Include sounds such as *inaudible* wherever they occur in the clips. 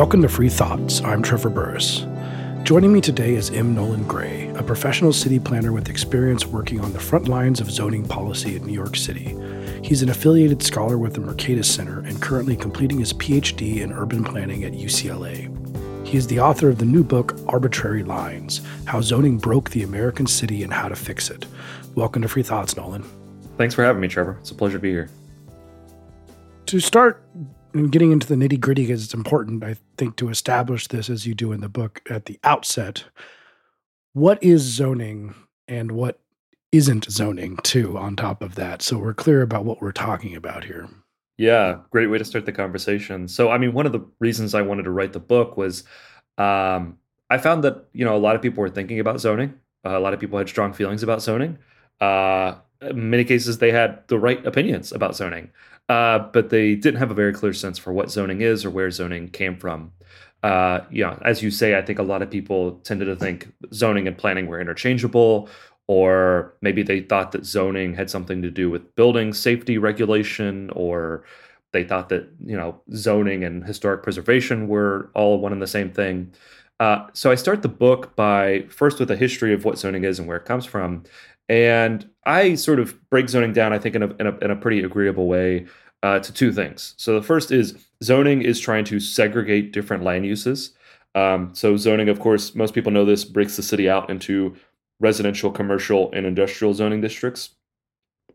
Welcome to Free Thoughts. I'm Trevor Burrus. Joining me today is M. Nolan Gray, a professional city planner with experience working on the front lines of zoning policy in New York City. He's an affiliated scholar with the Mercatus Center and currently completing his PhD in urban planning at UCLA. He is the author of the new book, Arbitrary Lines How Zoning Broke the American City and How to Fix It. Welcome to Free Thoughts, Nolan. Thanks for having me, Trevor. It's a pleasure to be here. To start getting into the nitty gritty, because it's important, I think, to establish this as you do in the book at the outset. What is zoning and what isn't zoning, too, on top of that? So we're clear about what we're talking about here. Yeah, great way to start the conversation. So, I mean, one of the reasons I wanted to write the book was um, I found that you know a lot of people were thinking about zoning. Uh, a lot of people had strong feelings about zoning. Uh, in many cases, they had the right opinions about zoning, uh, but they didn't have a very clear sense for what zoning is or where zoning came from. Uh, know, as you say, I think a lot of people tended to think zoning and planning were interchangeable, or maybe they thought that zoning had something to do with building safety regulation or they thought that you know zoning and historic preservation were all one and the same thing uh, so i start the book by first with a history of what zoning is and where it comes from and i sort of break zoning down i think in a, in a, in a pretty agreeable way uh, to two things so the first is zoning is trying to segregate different land uses um, so zoning of course most people know this breaks the city out into residential, commercial, and industrial zoning districts.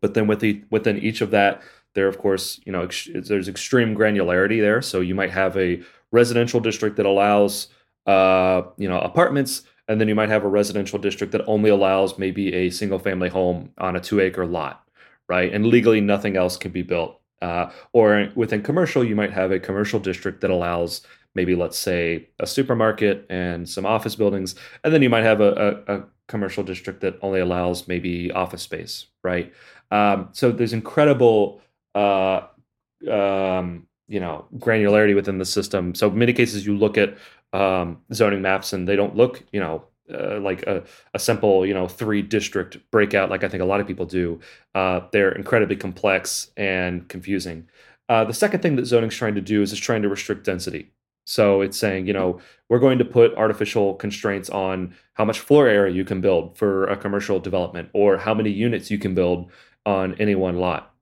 But then with the, within each of that, there of course you know ex- there's extreme granularity there. So you might have a residential district that allows uh, you know apartments, and then you might have a residential district that only allows maybe a single family home on a two acre lot, right? And legally nothing else can be built. Uh, or within commercial, you might have a commercial district that allows maybe let's say a supermarket and some office buildings, and then you might have a, a, a commercial district that only allows maybe office space, right? Um, so there's incredible, uh, um, you know, granularity within the system. So in many cases, you look at um, zoning maps and they don't look, you know, uh, like a, a, simple, you know, three district breakout, like I think a lot of people do. Uh, they're incredibly complex and confusing. Uh, the second thing that zoning is trying to do is it's trying to restrict density. So it's saying, you know, we're going to put artificial constraints on how much floor area you can build for a commercial development or how many units you can build on any one lot.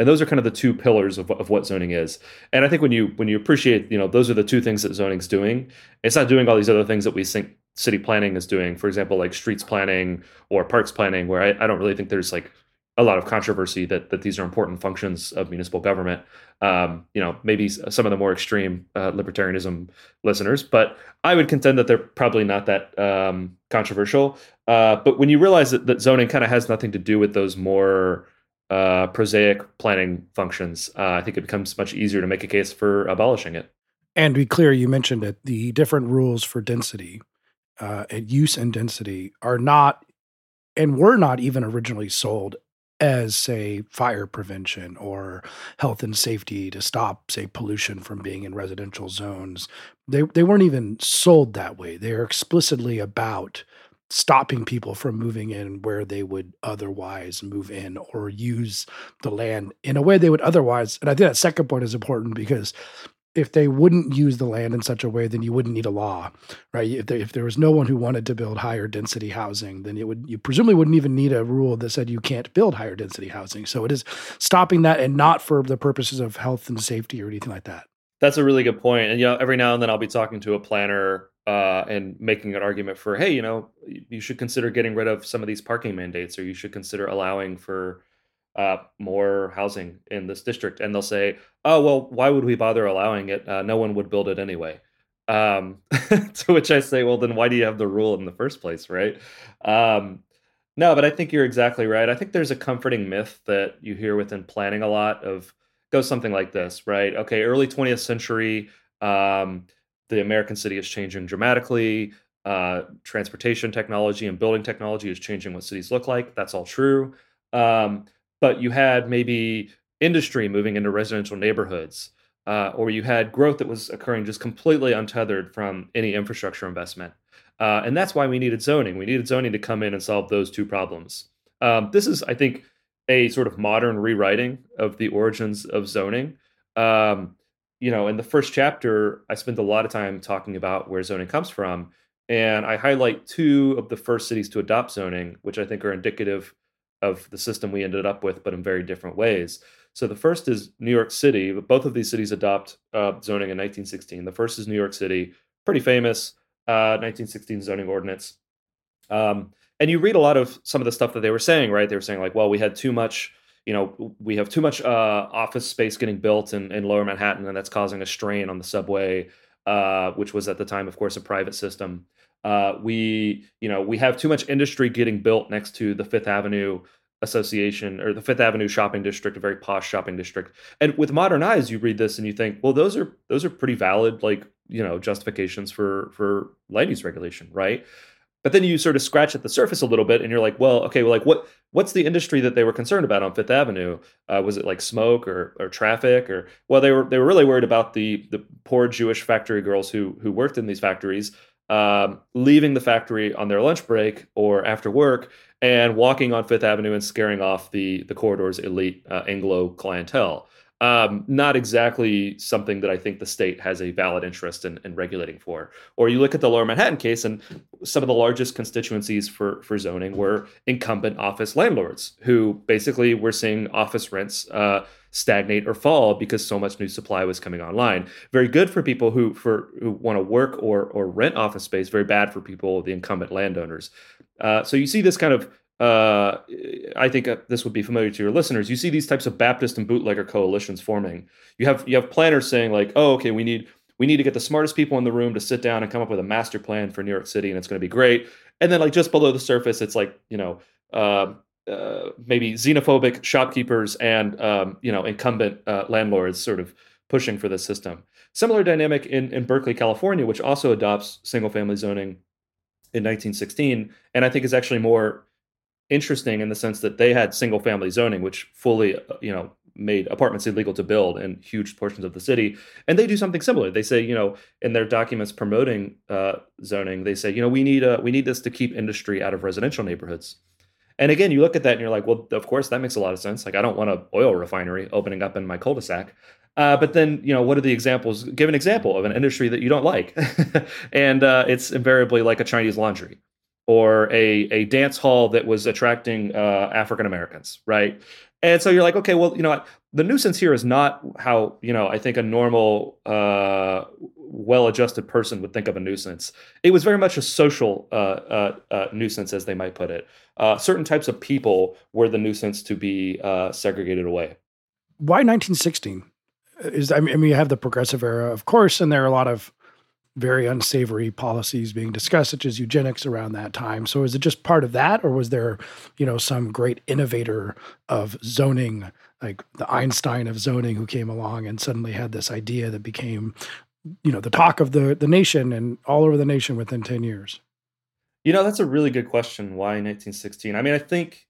And those are kind of the two pillars of, of what zoning is. And I think when you when you appreciate, you know, those are the two things that zoning's doing. It's not doing all these other things that we think city planning is doing. For example, like streets planning or parks planning, where I, I don't really think there's like a lot of controversy that that these are important functions of municipal government. Um, you know, maybe some of the more extreme uh, libertarianism listeners, but I would contend that they're probably not that um, controversial. Uh, but when you realize that, that zoning kind of has nothing to do with those more uh, prosaic planning functions, uh, I think it becomes much easier to make a case for abolishing it. And to be clear, you mentioned that the different rules for density uh, and use and density are not and were not even originally sold as say fire prevention or health and safety to stop say pollution from being in residential zones. They they weren't even sold that way. They're explicitly about stopping people from moving in where they would otherwise move in or use the land in a way they would otherwise and i think that second point is important because if they wouldn't use the land in such a way, then you wouldn't need a law, right? If there, if there was no one who wanted to build higher density housing, then it would you presumably wouldn't even need a rule that said you can't build higher density housing. So it is stopping that, and not for the purposes of health and safety or anything like that. That's a really good point. And you know, every now and then I'll be talking to a planner uh, and making an argument for, hey, you know, you should consider getting rid of some of these parking mandates, or you should consider allowing for uh, more housing in this district, and they'll say, "Oh, well, why would we bother allowing it? Uh, no one would build it anyway." Um, *laughs* to which I say, "Well, then why do you have the rule in the first place, right?" Um, no, but I think you're exactly right. I think there's a comforting myth that you hear within planning a lot of goes something like this, right? Okay, early 20th century, um, the American city is changing dramatically. Uh, transportation technology and building technology is changing what cities look like. That's all true. Um, but you had maybe industry moving into residential neighborhoods, uh, or you had growth that was occurring just completely untethered from any infrastructure investment. Uh, and that's why we needed zoning. We needed zoning to come in and solve those two problems. Um, this is, I think, a sort of modern rewriting of the origins of zoning. Um, you know, in the first chapter, I spent a lot of time talking about where zoning comes from. And I highlight two of the first cities to adopt zoning, which I think are indicative of the system we ended up with, but in very different ways. So the first is New York City. Both of these cities adopt uh, zoning in 1916. The first is New York City, pretty famous uh, 1916 zoning ordinance. Um, and you read a lot of some of the stuff that they were saying, right? They were saying like, well, we had too much, you know, we have too much uh, office space getting built in, in Lower Manhattan, and that's causing a strain on the subway, uh, which was at the time, of course, a private system. Uh, we, you know, we have too much industry getting built next to the Fifth Avenue Association or the Fifth Avenue shopping district, a very posh shopping district. And with modern eyes, you read this and you think, well, those are those are pretty valid, like you know, justifications for for land use regulation, right? But then you sort of scratch at the surface a little bit, and you're like, well, okay, well, like what what's the industry that they were concerned about on Fifth Avenue? Uh, was it like smoke or or traffic or well, they were they were really worried about the the poor Jewish factory girls who who worked in these factories um, leaving the factory on their lunch break or after work and walking on Fifth Avenue and scaring off the the corridor's elite uh, Anglo clientele um, not exactly something that I think the state has a valid interest in, in, regulating for. Or you look at the Lower Manhattan case, and some of the largest constituencies for for zoning were incumbent office landlords who basically were seeing office rents uh, stagnate or fall because so much new supply was coming online. Very good for people who for who want to work or or rent office space. Very bad for people, the incumbent landowners. Uh, so you see this kind of uh, I think uh, this would be familiar to your listeners. You see these types of Baptist and bootlegger coalitions forming. You have you have planners saying like, "Oh, okay, we need we need to get the smartest people in the room to sit down and come up with a master plan for New York City, and it's going to be great." And then like just below the surface, it's like you know uh, uh, maybe xenophobic shopkeepers and um, you know incumbent uh, landlords sort of pushing for this system. Similar dynamic in in Berkeley, California, which also adopts single family zoning in 1916, and I think is actually more interesting in the sense that they had single family zoning, which fully, uh, you know, made apartments illegal to build in huge portions of the city. And they do something similar. They say, you know, in their documents promoting uh, zoning, they say, you know, we need a, we need this to keep industry out of residential neighborhoods. And again, you look at that and you're like, well, of course, that makes a lot of sense. Like, I don't want an oil refinery opening up in my cul-de-sac. Uh, but then, you know, what are the examples? Give an example of an industry that you don't like, *laughs* and uh, it's invariably like a Chinese laundry or a, a dance hall that was attracting uh, African Americans, right? And so you're like, okay, well, you know, the nuisance here is not how you know I think a normal, uh, well-adjusted person would think of a nuisance. It was very much a social uh, uh, uh nuisance, as they might put it. Uh, certain types of people were the nuisance to be segregated away. Why 1916? Is I mean, you have the progressive era, of course, and there are a lot of very unsavory policies being discussed, such as eugenics around that time. So is it just part of that, or was there, you know, some great innovator of zoning, like the Einstein of zoning, who came along and suddenly had this idea that became, you know, the talk of the the nation and all over the nation within ten years? You know, that's a really good question. Why 1916? I mean, I think,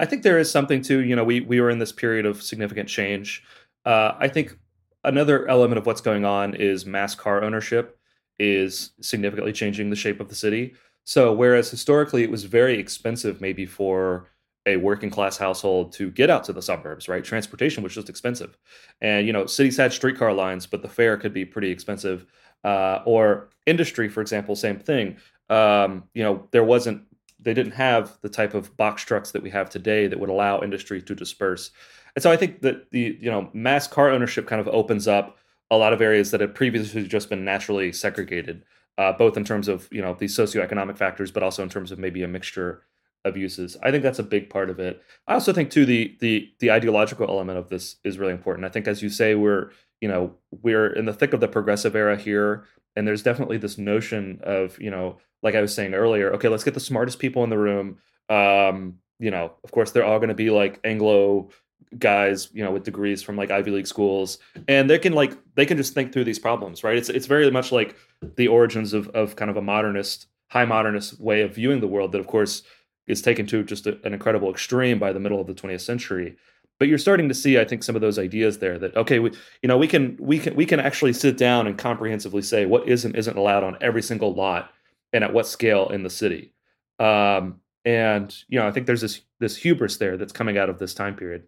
I think there is something to you know we we were in this period of significant change. Uh, I think another element of what's going on is mass car ownership is significantly changing the shape of the city. So, whereas historically it was very expensive, maybe for a working class household to get out to the suburbs, right? Transportation was just expensive. And, you know, cities had streetcar lines, but the fare could be pretty expensive. Uh, or industry, for example, same thing. Um, you know, there wasn't, they didn't have the type of box trucks that we have today that would allow industry to disperse. And so I think that the, you know, mass car ownership kind of opens up a lot of areas that had previously just been naturally segregated, uh, both in terms of you know these socioeconomic factors, but also in terms of maybe a mixture of uses. I think that's a big part of it. I also think too the the the ideological element of this is really important. I think as you say, we're you know we're in the thick of the progressive era here, and there's definitely this notion of you know like I was saying earlier. Okay, let's get the smartest people in the room. Um, you know, of course, they're all going to be like Anglo guys you know with degrees from like ivy league schools and they can like they can just think through these problems right? It's it's very much like the origins of of kind of a modernist high modernist way of viewing the world that of course is taken to just a, an incredible extreme by the middle of the 20th century. But you're starting to see i think some of those ideas there that okay we you know we can we can we can actually sit down and comprehensively say what isn't isn't allowed on every single lot and at what scale in the city. Um and you know i think there's this this hubris there that's coming out of this time period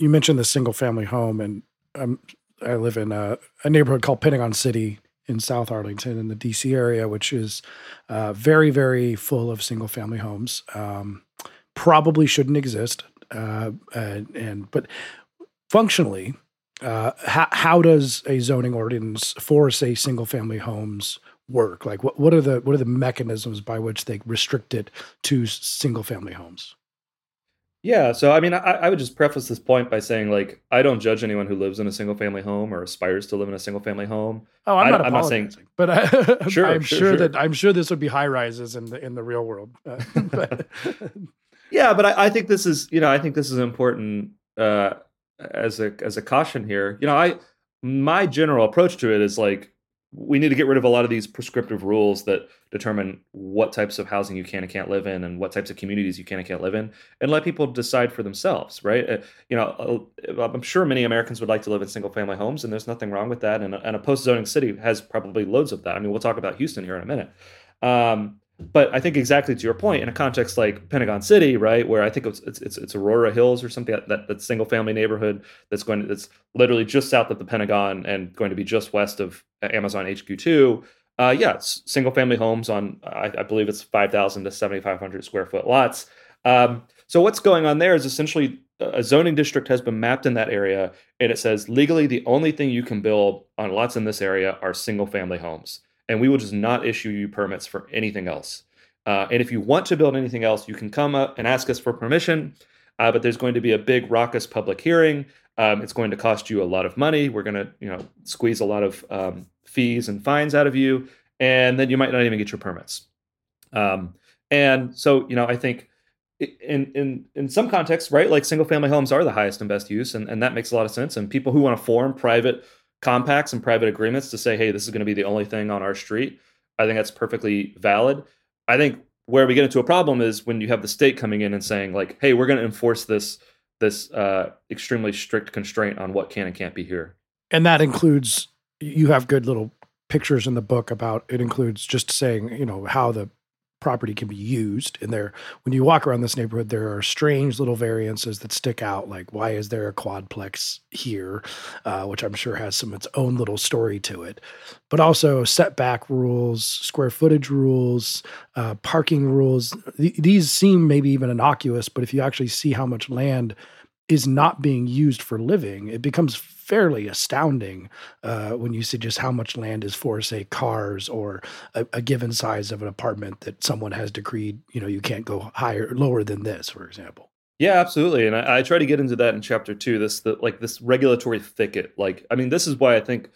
you mentioned the single family home, and I'm I live in a, a neighborhood called Pentagon City in South Arlington in the DC area, which is uh, very, very full of single family homes. Um, probably shouldn't exist. Uh, and, and, but functionally, uh, how, how does a zoning ordinance for say single family homes work? Like what, what are the what are the mechanisms by which they restrict it to single family homes? Yeah, so I mean, I, I, would just preface this point by saying, like, I don't judge anyone who lives in a single family home or aspires to live in a single family home. Oh, I'm not, I, am not saying, but I, *laughs* sure, I'm sure, sure, that I'm sure this would be high rises in the in the real world. *laughs* but, *laughs* yeah, but I, I, think this is, you know, I think this is important uh, as a as a caution here. You know, I my general approach to it is like we need to get rid of a lot of these prescriptive rules that determine what types of housing you can and can't live in and what types of communities you can and can't live in and let people decide for themselves right? Uh, you know uh, i'm sure many americans would like to live in single family homes and there's nothing wrong with that and, and a post zoning city has probably loads of that. I mean we'll talk about houston here in a minute. Um, but I think exactly to your point, in a context like Pentagon City, right, where I think it's it's, it's Aurora Hills or something that, that, single family neighborhood that's going to, that's literally just south of the Pentagon and going to be just west of Amazon HQ two. Uh, yeah, it's single family homes on I, I believe it's five thousand to seventy five hundred square foot lots. Um, so what's going on there is essentially a zoning district has been mapped in that area, and it says legally the only thing you can build on lots in this area are single family homes and we will just not issue you permits for anything else. Uh, and if you want to build anything else, you can come up and ask us for permission. Uh, but there's going to be a big raucous public hearing. Um, it's going to cost you a lot of money. We're going to, you know, squeeze a lot of um, fees and fines out of you, and then you might not even get your permits. Um, and so, you know, I think in in in some contexts, right, like single family homes are the highest and best use, and, and that makes a lot of sense. And people who want to form private compacts and private agreements to say, hey, this is going to be the only thing on our street. I think that's perfectly valid. I think where we get into a problem is when you have the state coming in and saying, like, hey, we're going to enforce this this uh, extremely strict constraint on what can and can't be here. And that includes you have good little pictures in the book about it includes just saying, you know, how the property can be used. And there, when you walk around this neighborhood, there are strange little variances that stick out. Like, why is there a quadplex here? Uh, which I'm sure has some of its own little story to it. But also setback rules, square footage rules, uh, parking rules. Th- these seem maybe even innocuous, but if you actually see how much land is not being used for living, it becomes fairly astounding uh, when you see just how much land is for, say, cars or a, a, given size of an apartment that someone has decreed, you know, you can't go higher, lower than this, for example. Yeah, absolutely, and I, I try to get into that in chapter two. This, the, like this regulatory thicket. Like, I mean, this is why I think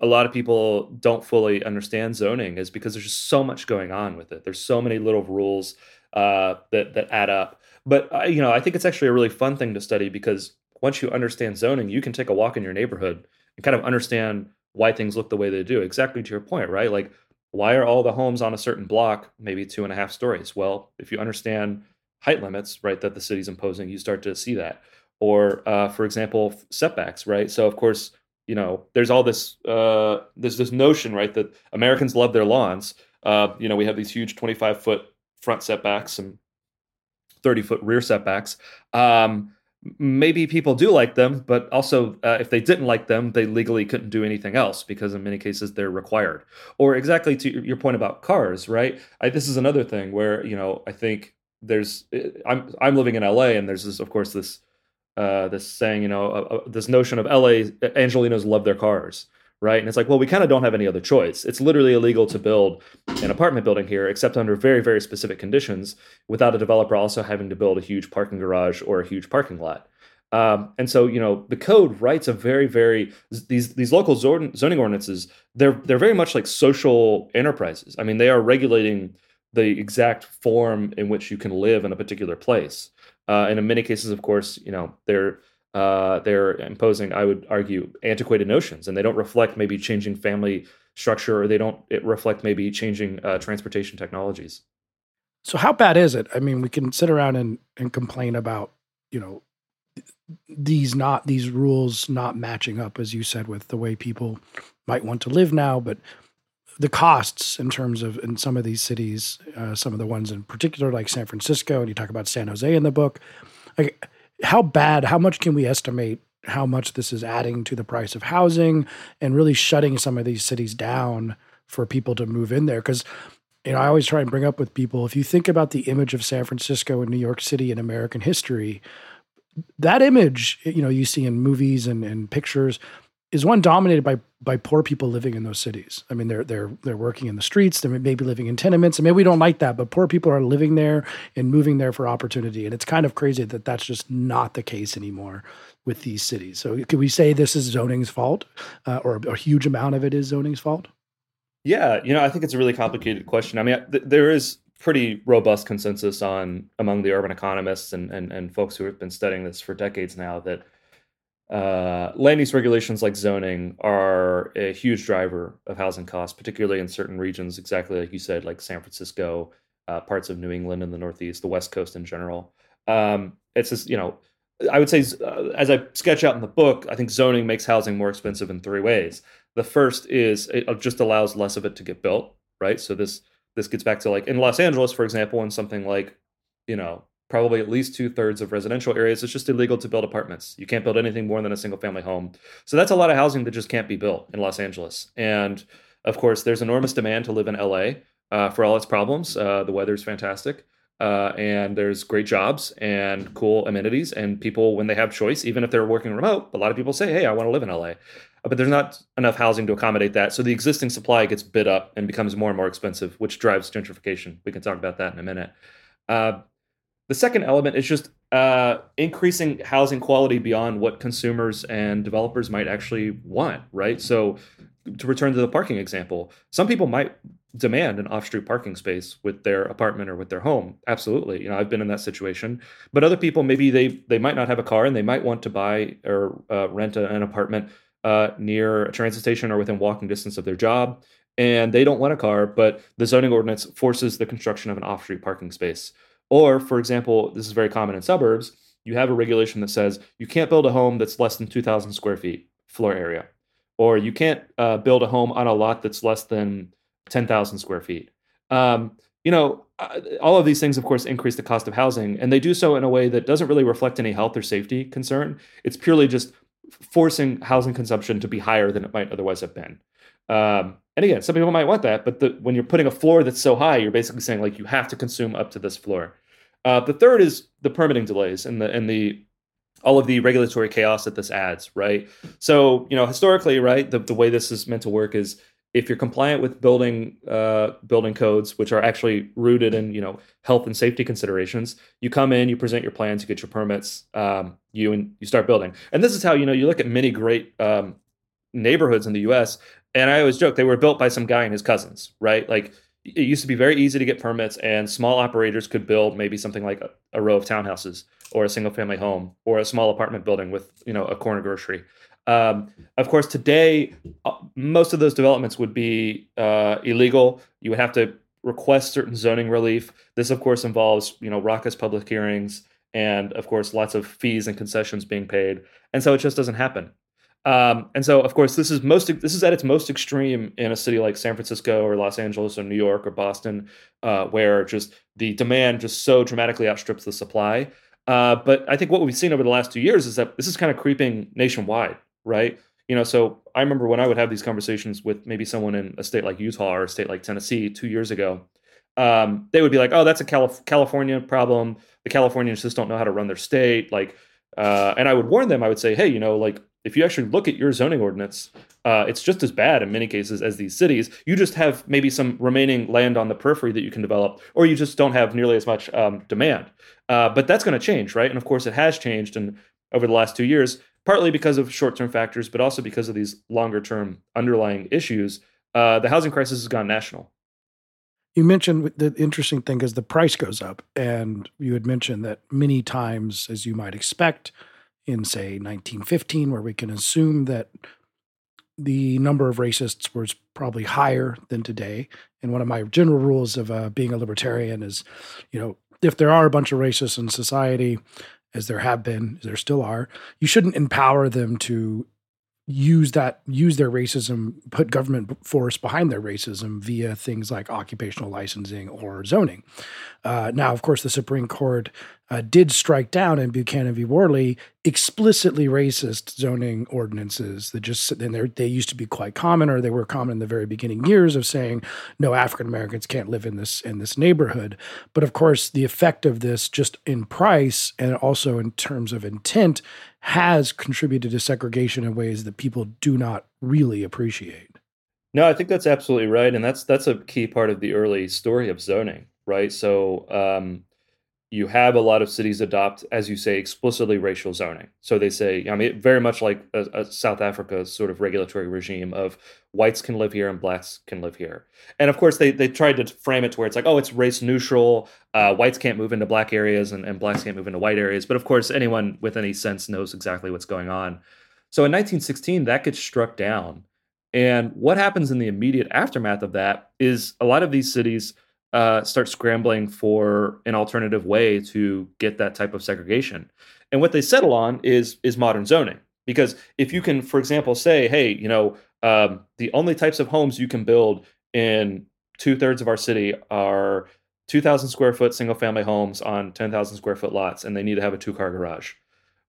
a lot of people don't fully understand zoning is because there's just so much going on with it. There's so many little rules uh, that that add up. But uh, you know, I think it's actually a really fun thing to study because once you understand zoning, you can take a walk in your neighborhood and kind of understand why things look the way they do. Exactly to your point, right? Like, why are all the homes on a certain block maybe two and a half stories? Well, if you understand height limits, right, that the city's imposing, you start to see that. Or, uh, for example, setbacks, right? So, of course, you know, there's all this uh, there's this notion, right, that Americans love their lawns. Uh, you know, we have these huge 25 foot front setbacks and 30 foot rear setbacks. Um, maybe people do like them, but also uh, if they didn't like them, they legally couldn't do anything else because in many cases they're required. Or exactly to your point about cars, right? I, this is another thing where you know I think there's I'm I'm living in LA and there's this of course this uh, this saying you know uh, uh, this notion of LA Angelenos love their cars right? And it's like, well, we kind of don't have any other choice. It's literally illegal to build an apartment building here, except under very, very specific conditions, without a developer also having to build a huge parking garage or a huge parking lot. Um, and so, you know, the code writes a very, very these these local zoning ordinances. They're they're very much like social enterprises. I mean, they are regulating the exact form in which you can live in a particular place. Uh, and in many cases, of course, you know, they're uh, they're imposing, I would argue, antiquated notions, and they don't reflect maybe changing family structure, or they don't reflect maybe changing uh, transportation technologies. So, how bad is it? I mean, we can sit around and, and complain about, you know, these not these rules not matching up, as you said, with the way people might want to live now, but the costs in terms of in some of these cities, uh, some of the ones in particular, like San Francisco, and you talk about San Jose in the book, like how bad, how much can we estimate how much this is adding to the price of housing and really shutting some of these cities down for people to move in there. Because you know, I always try and bring up with people if you think about the image of San Francisco and New York City in American history, that image, you know, you see in movies and, and pictures is one dominated by by poor people living in those cities. I mean, they're they're they're working in the streets. They're maybe living in tenements, and maybe we don't like that. But poor people are living there and moving there for opportunity, and it's kind of crazy that that's just not the case anymore with these cities. So, can we say this is zoning's fault, uh, or a huge amount of it is zoning's fault? Yeah, you know, I think it's a really complicated question. I mean, th- there is pretty robust consensus on among the urban economists and, and and folks who have been studying this for decades now that uh, land use regulations like zoning are a huge driver of housing costs, particularly in certain regions, exactly like you said, like San Francisco, uh, parts of New England and the Northeast, the West Coast in general. Um, it's just, you know, I would say, uh, as I sketch out in the book, I think zoning makes housing more expensive in three ways. The first is it just allows less of it to get built, right? So this this gets back to like in Los Angeles, for example, in something like, you know, probably at least two thirds of residential areas, it's just illegal to build apartments. You can't build anything more than a single family home. So that's a lot of housing that just can't be built in Los Angeles. And of course, there's enormous demand to live in LA uh, for all its problems. Uh, the weather's fantastic. Uh, and there's great jobs and cool amenities. And people, when they have choice, even if they're working remote, a lot of people say, hey, I want to live in LA. But there's not enough housing to accommodate that. So the existing supply gets bid up and becomes more and more expensive, which drives gentrification. We can talk about that in a minute. Uh, the second element is just uh, increasing housing quality beyond what consumers and developers might actually want, right? So, to return to the parking example, some people might demand an off-street parking space with their apartment or with their home. Absolutely, you know, I've been in that situation. But other people, maybe they they might not have a car and they might want to buy or uh, rent a, an apartment uh, near a transit station or within walking distance of their job, and they don't want a car, but the zoning ordinance forces the construction of an off-street parking space. Or, for example, this is very common in suburbs, you have a regulation that says you can't build a home that's less than 2,000 square feet floor area, or you can't uh, build a home on a lot that's less than 10,000 square feet. Um, you know, uh, all of these things, of course, increase the cost of housing, and they do so in a way that doesn't really reflect any health or safety concern. It's purely just forcing housing consumption to be higher than it might otherwise have been. Um, and again, some people might want that, but the, when you're putting a floor that's so high, you're basically saying like you have to consume up to this floor. Uh, the third is the permitting delays and the and the all of the regulatory chaos that this adds, right? So, you know, historically, right, the, the way this is meant to work is if you're compliant with building uh, building codes, which are actually rooted in you know health and safety considerations, you come in, you present your plans, you get your permits, um, you and you start building. And this is how you know you look at many great um, neighborhoods in the U.S. And I always joke they were built by some guy and his cousins, right? Like it used to be very easy to get permits, and small operators could build maybe something like a, a row of townhouses or a single family home or a small apartment building with you know a corner grocery. Um, of course, today uh, most of those developments would be uh, illegal. You would have to request certain zoning relief. This, of course, involves you know raucous public hearings and, of course, lots of fees and concessions being paid, and so it just doesn't happen. Um, and so, of course, this is most this is at its most extreme in a city like San Francisco or Los Angeles or New York or Boston, uh, where just the demand just so dramatically outstrips the supply. Uh, but I think what we've seen over the last two years is that this is kind of creeping nationwide, right? You know, so I remember when I would have these conversations with maybe someone in a state like Utah or a state like Tennessee two years ago. Um, they would be like, "Oh, that's a Calif- California problem. The Californians just don't know how to run their state." Like, uh, and I would warn them. I would say, "Hey, you know, like if you actually look at your zoning ordinance, uh, it's just as bad in many cases as these cities. You just have maybe some remaining land on the periphery that you can develop, or you just don't have nearly as much um, demand. Uh, but that's going to change, right? And of course, it has changed, and over the last two years, partly because of short-term factors, but also because of these longer-term underlying issues. Uh, the housing crisis has gone national. You mentioned the interesting thing is the price goes up, and you had mentioned that many times, as you might expect in, say, 1915, where we can assume that the number of racists was probably higher than today. And one of my general rules of uh, being a libertarian is, you know, if there are a bunch of racists in society, as there have been, as there still are, you shouldn't empower them to use that use their racism put government force behind their racism via things like occupational licensing or zoning uh, now of course the supreme court uh, did strike down in Buchanan v. Warley explicitly racist zoning ordinances that just and they used to be quite common, or they were common in the very beginning years of saying no African Americans can't live in this in this neighborhood. But of course, the effect of this, just in price and also in terms of intent, has contributed to segregation in ways that people do not really appreciate. No, I think that's absolutely right, and that's that's a key part of the early story of zoning, right? So um, you have a lot of cities adopt, as you say, explicitly racial zoning. So they say, I mean, very much like a, a South Africa sort of regulatory regime of whites can live here and blacks can live here. And of course, they they tried to frame it to where it's like, oh, it's race neutral. Uh, whites can't move into black areas and, and blacks can't move into white areas. But of course, anyone with any sense knows exactly what's going on. So in 1916, that gets struck down. And what happens in the immediate aftermath of that is a lot of these cities – uh, start scrambling for an alternative way to get that type of segregation. And what they settle on is is modern zoning. Because if you can, for example, say, hey, you know, um, the only types of homes you can build in two thirds of our city are 2,000 square foot single family homes on 10,000 square foot lots, and they need to have a two car garage.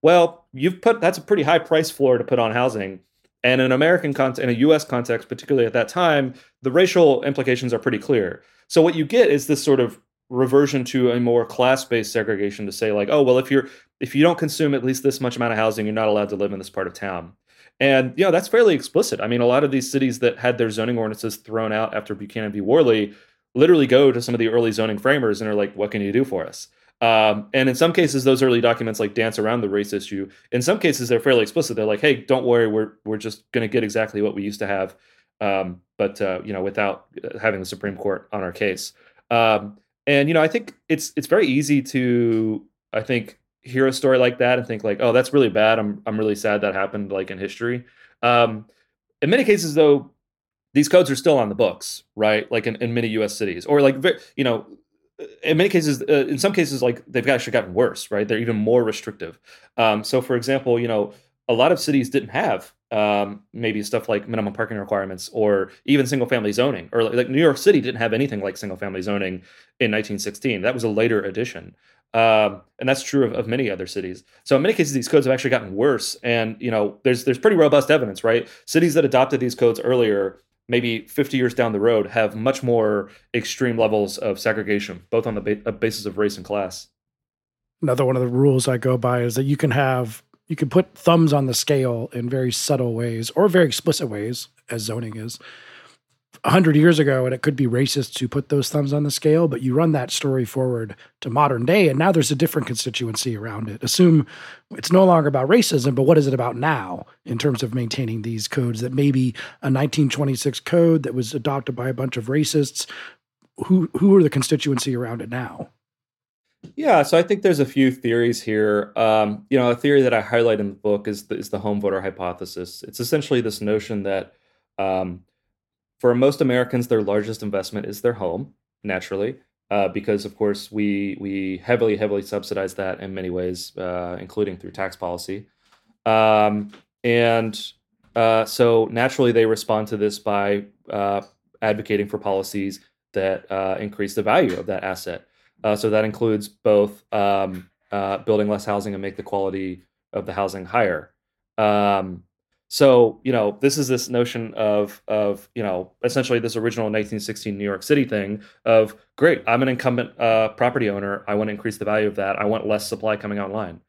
Well, you've put that's a pretty high price floor to put on housing. And in American context, in a US context, particularly at that time, the racial implications are pretty clear. So what you get is this sort of reversion to a more class-based segregation to say like, oh, well, if you're if you don't consume at least this much amount of housing, you're not allowed to live in this part of town. And you know, that's fairly explicit. I mean, a lot of these cities that had their zoning ordinances thrown out after Buchanan v. Warley literally go to some of the early zoning framers and are like, what can you do for us? Um, and in some cases, those early documents like dance around the race issue. In some cases, they're fairly explicit. They're like, "Hey, don't worry, we're we're just going to get exactly what we used to have um, but uh, you know, without uh, having the Supreme Court on our case. Um, and you know, I think it's it's very easy to I think hear a story like that and think like, oh, that's really bad. I'm I'm really sad that happened like in history. Um, in many cases, though, these codes are still on the books, right? Like in, in many U.S. cities, or like you know, in many cases, uh, in some cases, like they've actually gotten worse, right? They're even more restrictive. Um, so, for example, you know, a lot of cities didn't have um, maybe stuff like minimum parking requirements or even single family zoning or like, like, New York City didn't have anything like single family zoning in 1916 that was a later addition um, and that's true of, of, many other cities so in many cases these codes have actually gotten worse and you know there's there's pretty robust evidence right cities that adopted these codes earlier maybe 50 years down the road have much more extreme levels of segregation both on the ba- uh, basis of race and class another one of the rules i go by is that you can have you can put thumbs on the scale in very subtle ways or very explicit ways, as zoning is. A hundred years ago, and it could be racist to put those thumbs on the scale, but you run that story forward to modern day, and now there's a different constituency around it. Assume it's no longer about racism, but what is it about now in terms of maintaining these codes that maybe a 1926 code that was adopted by a bunch of racists? Who who are the constituency around it now? Yeah, so I think there's a few theories here. Um, you know, a theory that I highlight in the book is the, is the home voter hypothesis. It's essentially this notion that um, for most Americans, their largest investment is their home, naturally, uh, because of course we we heavily heavily subsidize that in many ways, uh, including through tax policy, um, and uh, so naturally they respond to this by uh, advocating for policies that uh, increase the value of that asset. Uh, so that includes both um, building less housing and make the quality of the housing higher. Um, so you know, this is this notion of of you know essentially this original 1916 New York City thing of great, I'm an incumbent uh, property owner. I want to increase the value of that. I want less supply coming online.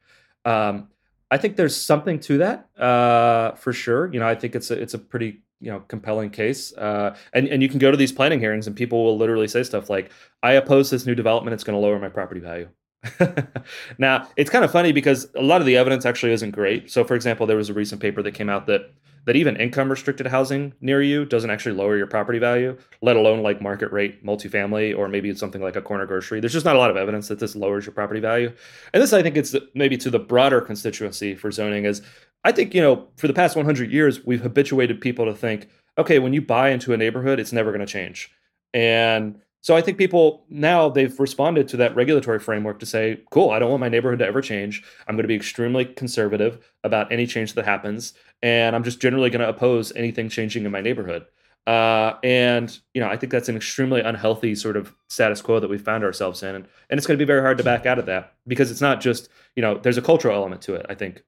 Um, I think there's something to that uh, for sure. You know, I think it's a it's a pretty you know compelling case uh, and and you can go to these planning hearings and people will literally say stuff like i oppose this new development it's going to lower my property value *laughs* now it's kind of funny because a lot of the evidence actually isn't great. So for example there was a recent paper that came out that that even income restricted housing near you doesn't actually lower your property value let alone like market rate multifamily or maybe it's something like a corner grocery. There's just not a lot of evidence that this lowers your property value. And this i think it's maybe to the broader constituency for zoning is I think, you know, for the past 100 years, we've habituated people to think, okay, when you buy into a neighborhood, it's never going to change. And so I think people now they've responded to that regulatory framework to say, cool, I don't want my neighborhood to ever change. I'm going to be extremely conservative about any change that happens. And I'm just generally going to oppose anything changing in my neighborhood. Uh, and you know, I think that's an extremely unhealthy sort of status quo that we found ourselves in, and, and it's going to be very hard to back out of that because it's not just you know, there's a cultural element to it. I think.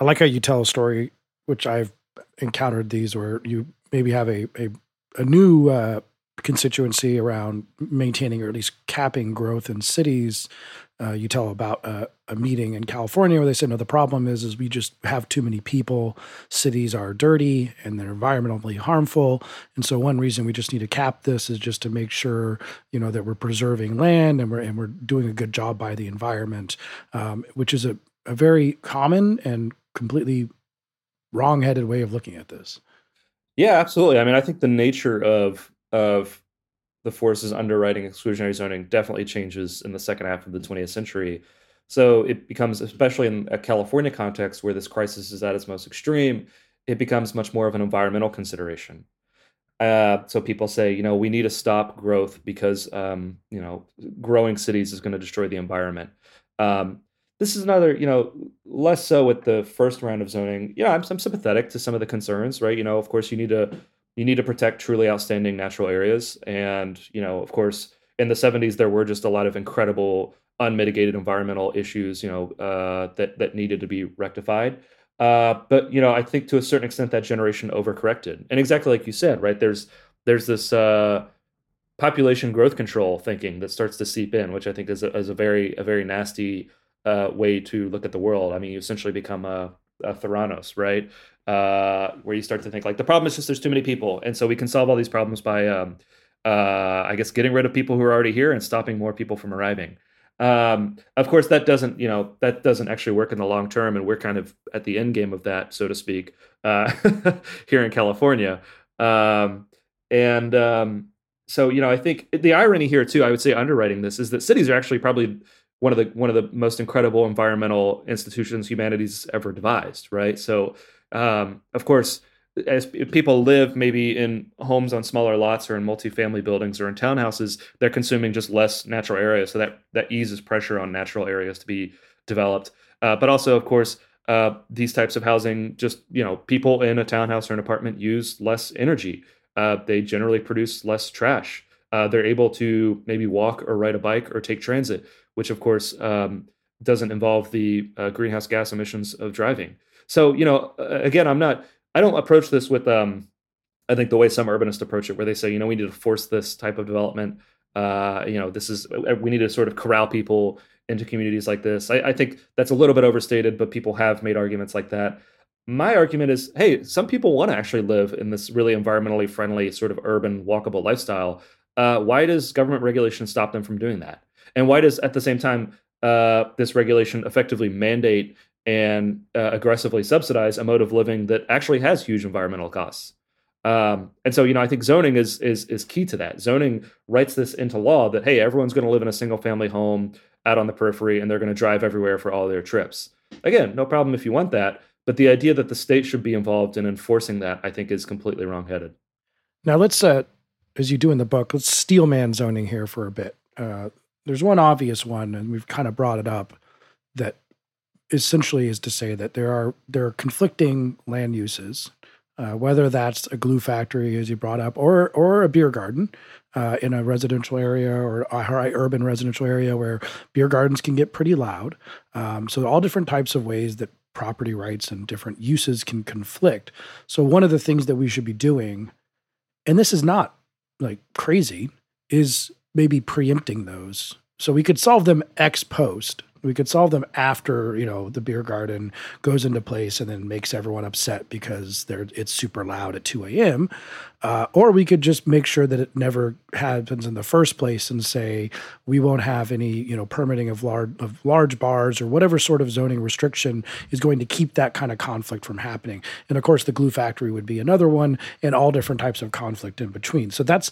I like how you tell a story, which I've encountered these where you maybe have a a, a new uh, constituency around maintaining or at least capping growth in cities. Uh, you tell about a, a, meeting in California where they said, no, the problem is, is we just have too many people. Cities are dirty and they're environmentally harmful. And so one reason we just need to cap this is just to make sure, you know, that we're preserving land and we're, and we're doing a good job by the environment, um, which is a, a very common and completely wrong-headed way of looking at this. Yeah, absolutely. I mean, I think the nature of of the forces underwriting exclusionary zoning definitely changes in the second half of the 20th century. So it becomes, especially in a California context where this crisis is at its most extreme, it becomes much more of an environmental consideration. Uh, so people say, you know, we need to stop growth because, um, you know, growing cities is going to destroy the environment. Um, this is another, you know, less so with the first round of zoning. Yeah, I'm, I'm sympathetic to some of the concerns, right? You know, of course, you need to you need to protect truly outstanding natural areas. And, you know, of course, in the 70s, there were just a lot of incredible unmitigated environmental issues, you know, uh, that, that needed to be rectified. Uh, but, you know, I think to a certain extent that generation overcorrected. And exactly like you said, right, there's, there's this uh, population growth control thinking that starts to seep in, which I think is a, is a very, a very nasty uh, way to look at the world. I mean, you essentially become a, a Theranos, right? Uh, where you start to think like the problem is just there's too many people, and so we can solve all these problems by, um, uh, I guess, getting rid of people who are already here and stopping more people from arriving. Um, of course, that doesn't, you know, that doesn't actually work in the long term, and we're kind of at the end game of that, so to speak, uh, *laughs* here in California. Um, and um, so, you know, I think the irony here too, I would say, underwriting this is that cities are actually probably one of the one of the most incredible environmental institutions humanity's ever devised, right? So um, of course, as people live maybe in homes on smaller lots or in multifamily buildings or in townhouses, they're consuming just less natural area. So that that eases pressure on natural areas to be developed. Uh, but also, of course, uh, these types of housing, just you know, people in a townhouse or an apartment use less energy. Uh, they generally produce less trash. Uh, they're able to maybe walk or ride a bike or take transit, which of course um, doesn't involve the uh, greenhouse gas emissions of driving. So, you know, again, I'm not, I don't approach this with, um, I think the way some urbanists approach it, where they say, you know, we need to force this type of development. Uh, you know, this is, uh, we need to sort of corral people into communities like this. I, I think that's a little bit overstated, but people have made arguments like that. My argument is, hey, some people want to actually live in this really environmentally friendly, sort of urban, walkable lifestyle. Uh, why does government regulation stop them from doing that? And why does, at the same time, uh, this regulation effectively mandate and uh, aggressively subsidize a mode of living that actually has huge environmental costs. Um, and so, you know, I think zoning is is is key to that. Zoning writes this into law that hey, everyone's going to live in a single family home out on the periphery, and they're going to drive everywhere for all their trips. Again, no problem if you want that, but the idea that the state should be involved in enforcing that, I think, is completely wrongheaded. Now, let's, uh, as you do in the book, let's steelman zoning here for a bit. Uh, there's one obvious one, and we've kind of brought it up that essentially is to say that there are there are conflicting land uses, uh, whether that's a glue factory, as you brought up, or or a beer garden uh, in a residential area or a high urban residential area where beer gardens can get pretty loud. Um, so all different types of ways that property rights and different uses can conflict. So one of the things that we should be doing, and this is not like crazy, is maybe preempting those. So we could solve them ex post we could solve them after you know the beer garden goes into place and then makes everyone upset because they're it's super loud at 2 a.m. Uh, or we could just make sure that it never happens in the first place and say we won't have any you know permitting of large of large bars or whatever sort of zoning restriction is going to keep that kind of conflict from happening. And of course, the glue factory would be another one, and all different types of conflict in between. So that's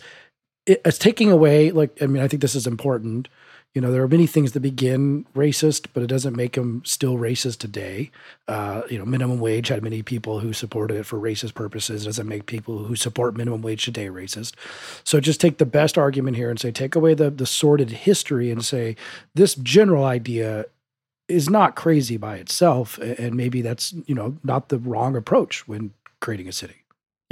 it's taking away like I mean I think this is important you know, there are many things that begin racist, but it doesn't make them still racist today. Uh, you know, minimum wage had many people who supported it for racist purposes. It doesn't make people who support minimum wage today racist. So just take the best argument here and say, take away the the sordid history and say this general idea is not crazy by itself, and maybe that's you know not the wrong approach when creating a city.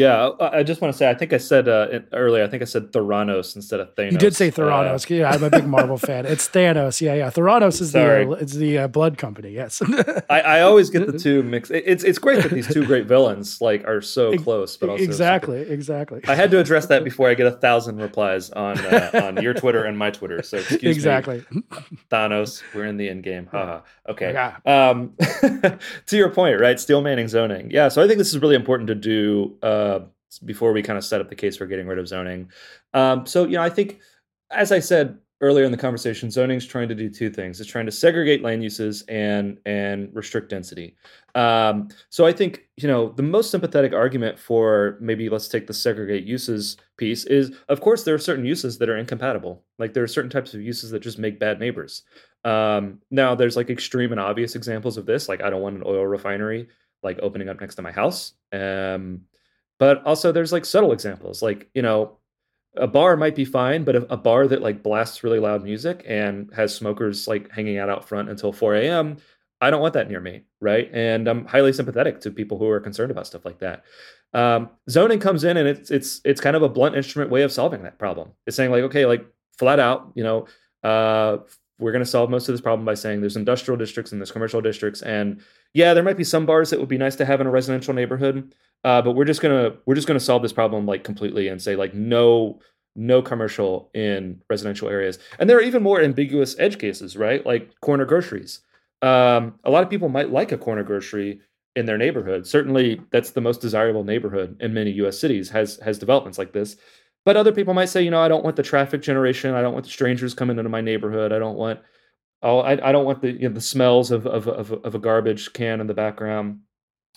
Yeah, I just want to say, I think I said uh, earlier, I think I said Theranos instead of Thanos. You did say Theranos. Uh, yeah, I'm a big Marvel fan. It's Thanos. Yeah, yeah. Theranos is Sorry. the uh, it's the uh, blood company. Yes. I, I, always get the *laughs* two mixed. It's it's great that these two great villains like are so close, but also exactly, super. exactly. I had to address that before I get a thousand replies on uh, *laughs* on your Twitter and my Twitter. So excuse exactly. me, Exactly. Thanos. We're in the end game. Haha. Okay. Yeah. Um, *laughs* to your point, right? Steel manning zoning. Yeah. So I think this is really important to do uh, before we kind of set up the case for getting rid of zoning. Um, so, you know, I think, as I said earlier in the conversation, zoning is trying to do two things. It's trying to segregate land uses and and restrict density. Um, so I think you know the most sympathetic argument for maybe let's take the segregate uses piece is, of course, there are certain uses that are incompatible. Like there are certain types of uses that just make bad neighbors. Um, now there's like extreme and obvious examples of this. Like I don't want an oil refinery like opening up next to my house. Um, but also there's like subtle examples, like you know, a bar might be fine, but a, bar that like blasts really loud music and has smokers like hanging out out front until 4 a.m. I don't want that near me, right? And I'm highly sympathetic to people who are concerned about stuff like that. Um, zoning comes in and it's it's it's kind of a blunt instrument way of solving that problem. It's saying like, okay, like flat out, you know, uh, we're going to solve most of this problem by saying there's industrial districts and there's commercial districts, and yeah, there might be some bars that would be nice to have in a residential neighborhood, uh, but we're just gonna we're just gonna solve this problem like completely and say like no no commercial in residential areas. And there are even more ambiguous edge cases, right? Like corner groceries. Um, a lot of people might like a corner grocery in their neighborhood. Certainly, that's the most desirable neighborhood in many U.S. cities has has developments like this. But other people might say, you know, I don't want the traffic generation. I don't want the strangers coming into my neighborhood. I don't want oh, I, I don't want the you know, the smells of, of of of a garbage can in the background.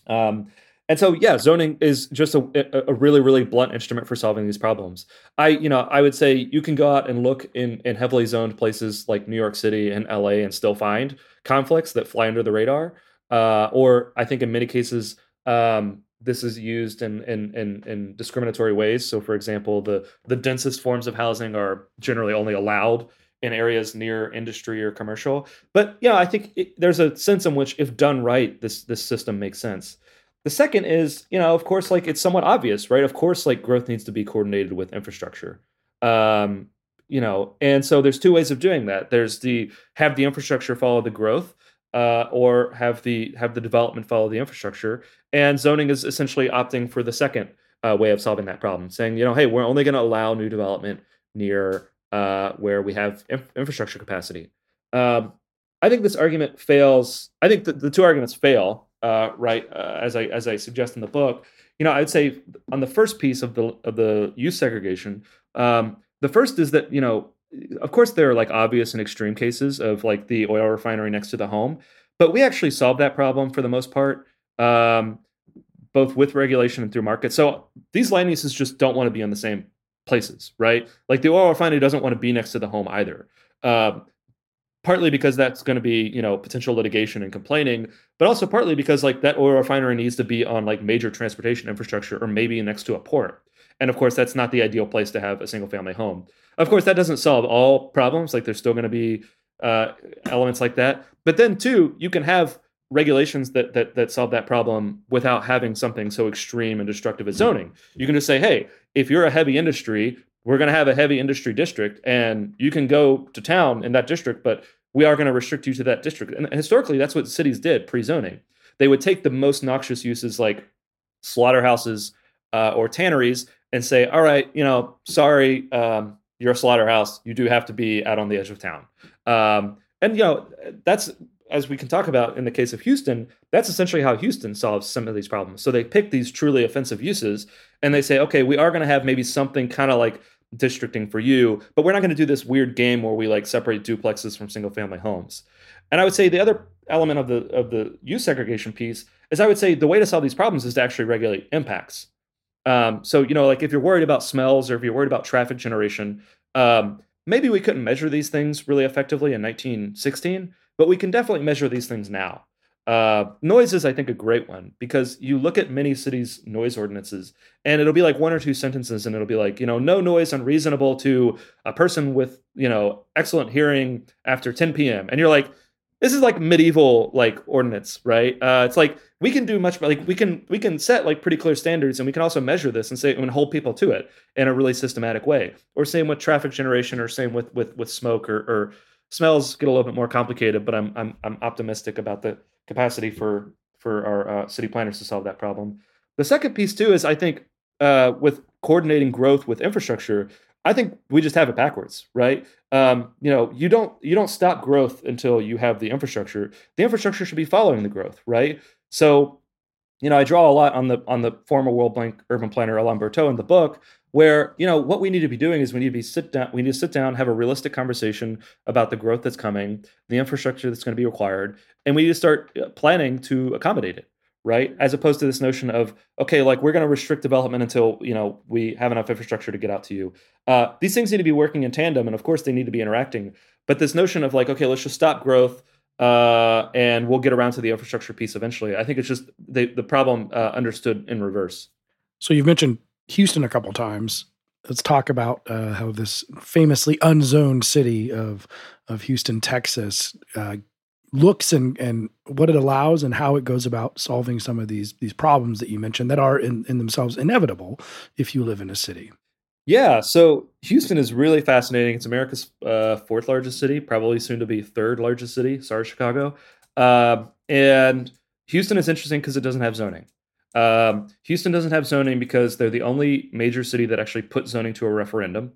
Um, and so, yeah, zoning is just a, a really, really blunt instrument for solving these problems. I, you know, I would say you can go out and look in in heavily zoned places like New York City and LA and still find conflicts that fly under the radar. Uh, or I think in many cases, um, this is used in, in in in discriminatory ways. So, for example, the the densest forms of housing are generally only allowed in areas near industry or commercial. But yeah, I think it, there's a sense in which, if done right, this this system makes sense. The second is, you know, of course, like it's somewhat obvious, right? Of course, like growth needs to be coordinated with infrastructure. Um, you know, and so there's two ways of doing that. There's the have the infrastructure follow the growth, uh, or have the have the development follow the infrastructure. And zoning is essentially opting for the second uh, way of solving that problem, saying, you know, hey, we're only going to allow new development near uh, where we have inf- infrastructure capacity. Um, I think this argument fails. I think the, the two arguments fail uh, right uh, as I as I suggest in the book. You know, I'd say on the first piece of the of the use segregation, um, the first is that you know, of course, there are like obvious and extreme cases of like the oil refinery next to the home, but we actually solved that problem for the most part, um, both with regulation and through market. So these land uses just don't want to be in the same places, right? Like the oil refinery doesn't want to be next to the home either. Um, partly because that's going to be you know potential litigation and complaining but also partly because like that oil refinery needs to be on like major transportation infrastructure or maybe next to a port and of course that's not the ideal place to have a single family home of course that doesn't solve all problems like there's still going to be uh, elements like that but then too you can have regulations that, that that solve that problem without having something so extreme and destructive as zoning you can just say hey if you're a heavy industry we're going to have a heavy industry district and you can go to town in that district but we are going to restrict you to that district. And historically, that's what cities did pre zoning. They would take the most noxious uses like slaughterhouses uh, or tanneries and say, all right, you know, sorry, um, you're a slaughterhouse. You do have to be out on the edge of town. Um, and, you know, that's, as we can talk about in the case of Houston, that's essentially how Houston solves some of these problems. So they pick these truly offensive uses and they say, okay, we are going to have maybe something kind of like districting for you, but we're not going to do this weird game where we like separate duplexes from single family homes. And I would say the other element of the of the use segregation piece is I would say the way to solve these problems is to actually regulate impacts. Um, so you know, like if you're worried about smells or if you're worried about traffic generation, um, maybe we couldn't measure these things really effectively in 1916, but we can definitely measure these things now. Uh, noise is, I think, a great one because you look at many cities' noise ordinances, and it'll be like one or two sentences, and it'll be like, you know, no noise unreasonable to a person with, you know, excellent hearing after 10 p.m. And you're like, this is like medieval like ordinance, right? Uh, it's like we can do much like we can we can set like pretty clear standards, and we can also measure this and say and hold people to it in a really systematic way. Or same with traffic generation, or same with with with smoke or, or smells get a little bit more complicated. But I'm I'm I'm optimistic about the capacity for for our uh, city planners to solve that problem. The second piece too is I think uh, with coordinating growth with infrastructure, I think we just have it backwards, right? Um, you know, you don't you don't stop growth until you have the infrastructure. The infrastructure should be following the growth, right? So, you know, I draw a lot on the on the former World Bank urban planner Alain Bertaud in the book, where you know what we need to be doing is we need to be sit down, we need to sit down, have a realistic conversation about the growth that's coming, the infrastructure that's going to be required, and we need to start uh, planning to accommodate it right? As opposed to this notion of okay, like we're going to restrict development until you know we have enough infrastructure to get out to you. Uh, these things need to be working in tandem, and of course they need to be interacting. But this notion of like okay, let's just stop growth. Uh, and we'll get around to the infrastructure piece eventually. I think it's just the the problem uh, understood in reverse. So you've mentioned Houston a couple times. Let's talk about uh, how this famously unzoned city of of Houston, Texas, uh, looks and and what it allows and how it goes about solving some of these these problems that you mentioned that are in, in themselves inevitable if you live in a city. Yeah, so Houston is really fascinating. It's America's uh, fourth largest city, probably soon to be third largest city. Sorry, Chicago. Uh, and Houston is interesting because it doesn't have zoning. Um, Houston doesn't have zoning because they're the only major city that actually put zoning to a referendum,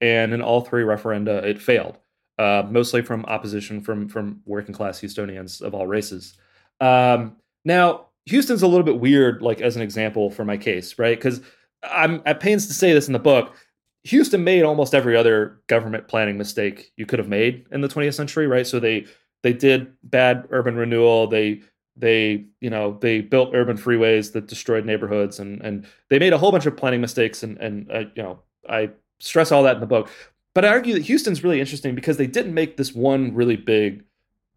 and in all three referenda, it failed uh, mostly from opposition from from working class Houstonians of all races. Um, now, Houston's a little bit weird, like as an example for my case, right? Because I'm at pains to say this in the book. Houston made almost every other government planning mistake you could have made in the 20th century, right? So they they did bad urban renewal. They they you know they built urban freeways that destroyed neighborhoods, and and they made a whole bunch of planning mistakes. And and uh, you know I stress all that in the book. But I argue that Houston's really interesting because they didn't make this one really big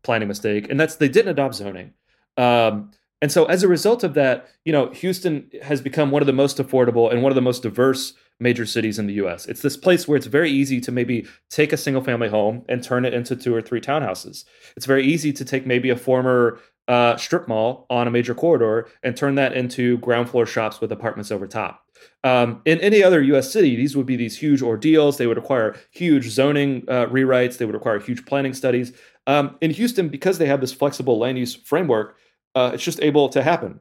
planning mistake, and that's they didn't adopt zoning. Um, and so as a result of that, you know, Houston has become one of the most affordable and one of the most diverse major cities in the US. It's this place where it's very easy to maybe take a single family home and turn it into two or three townhouses. It's very easy to take maybe a former uh, strip mall on a major corridor and turn that into ground floor shops with apartments over top. Um, in any other U.S. city, these would be these huge ordeals. They would require huge zoning uh, rewrites. They would require huge planning studies. Um, in Houston, because they have this flexible land use framework, uh, it's just able to happen.